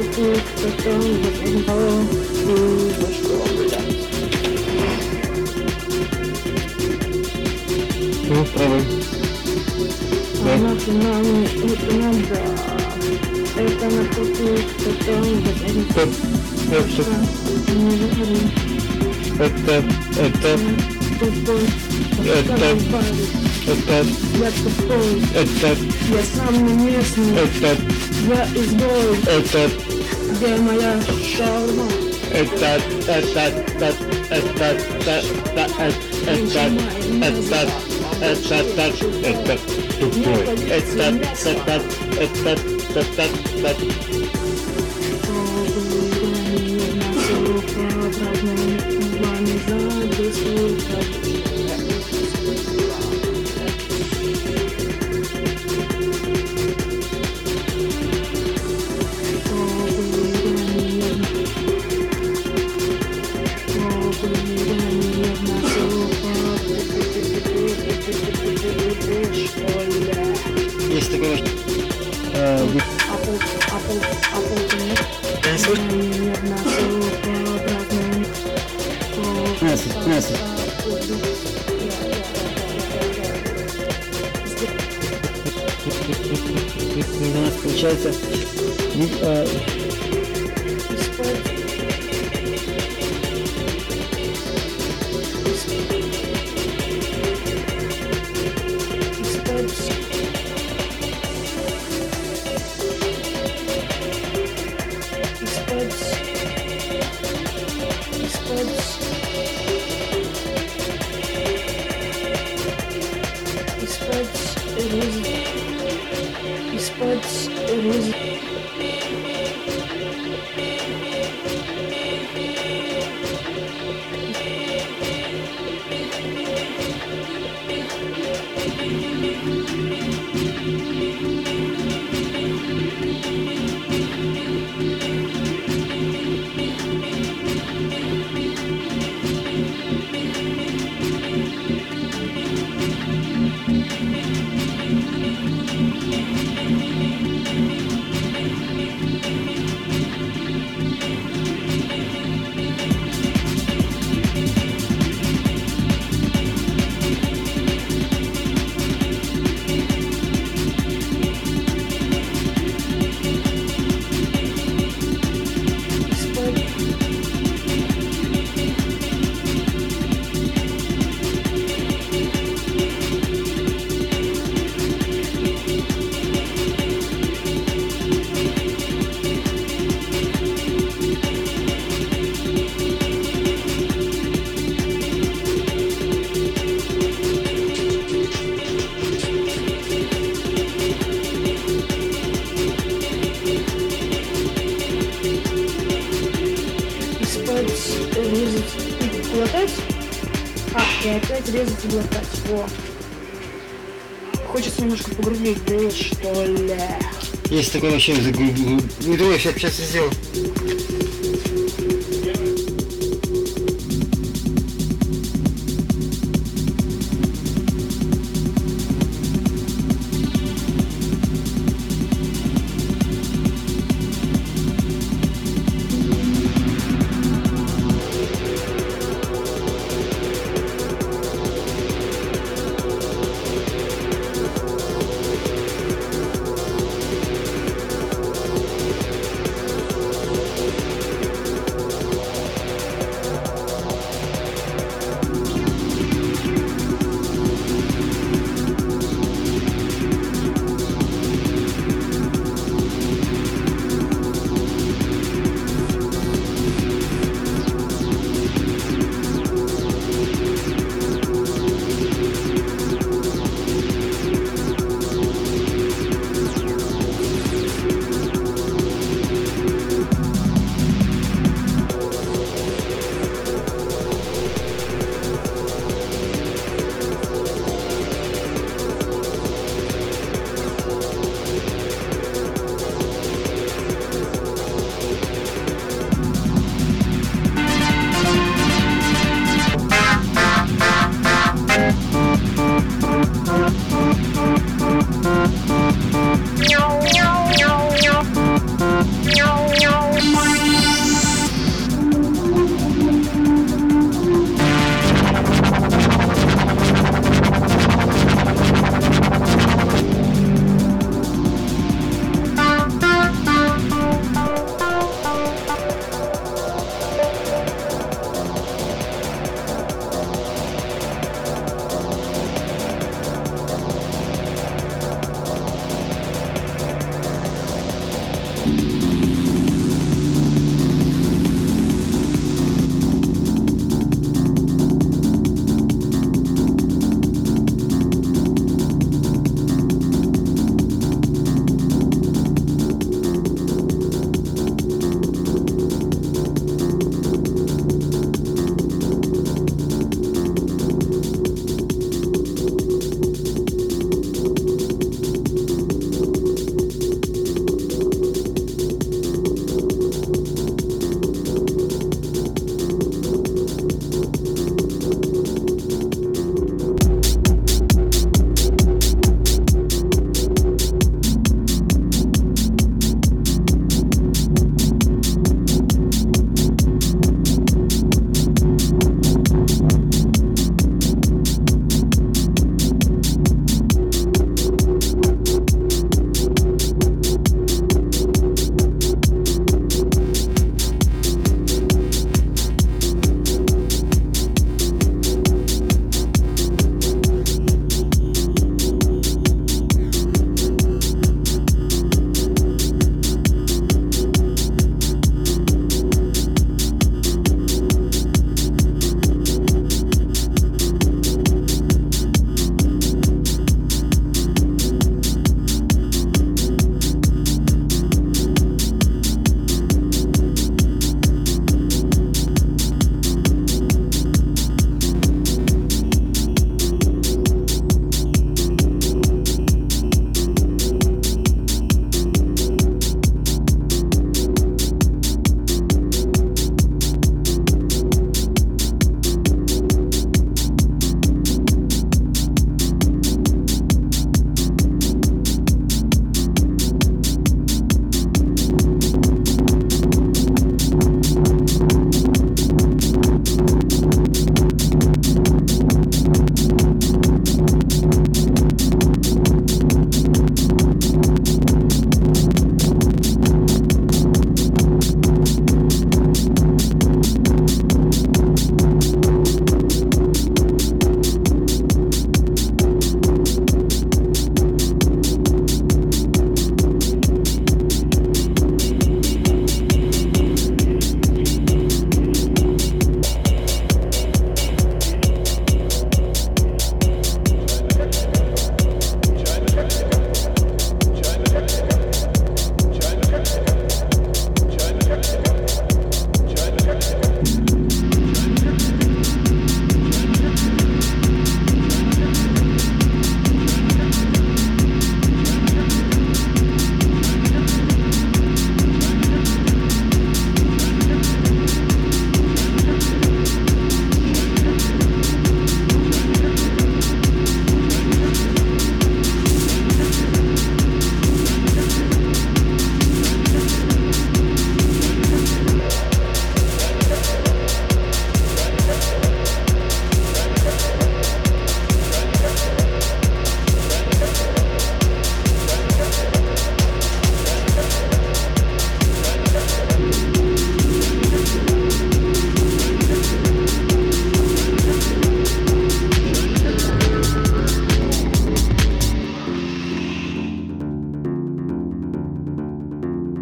Ну, правильно. Да. Нам, нам, нам, да. Это на кухне, потом... Это... Это... Это... Это... Это... Я тупой. Это... Я сам не местный. Это... Я изгой. Это... Где моя шаурма? это, это, это, это, это, это, это, это, это, это, это, тупой. Это, это, это, это, это, Есть У нас получается... резать и глотать. Во. Хочется немножко погрубить, да что ли. Есть такое ощущение, загрубил. Не думаешь, я сейчас сделал.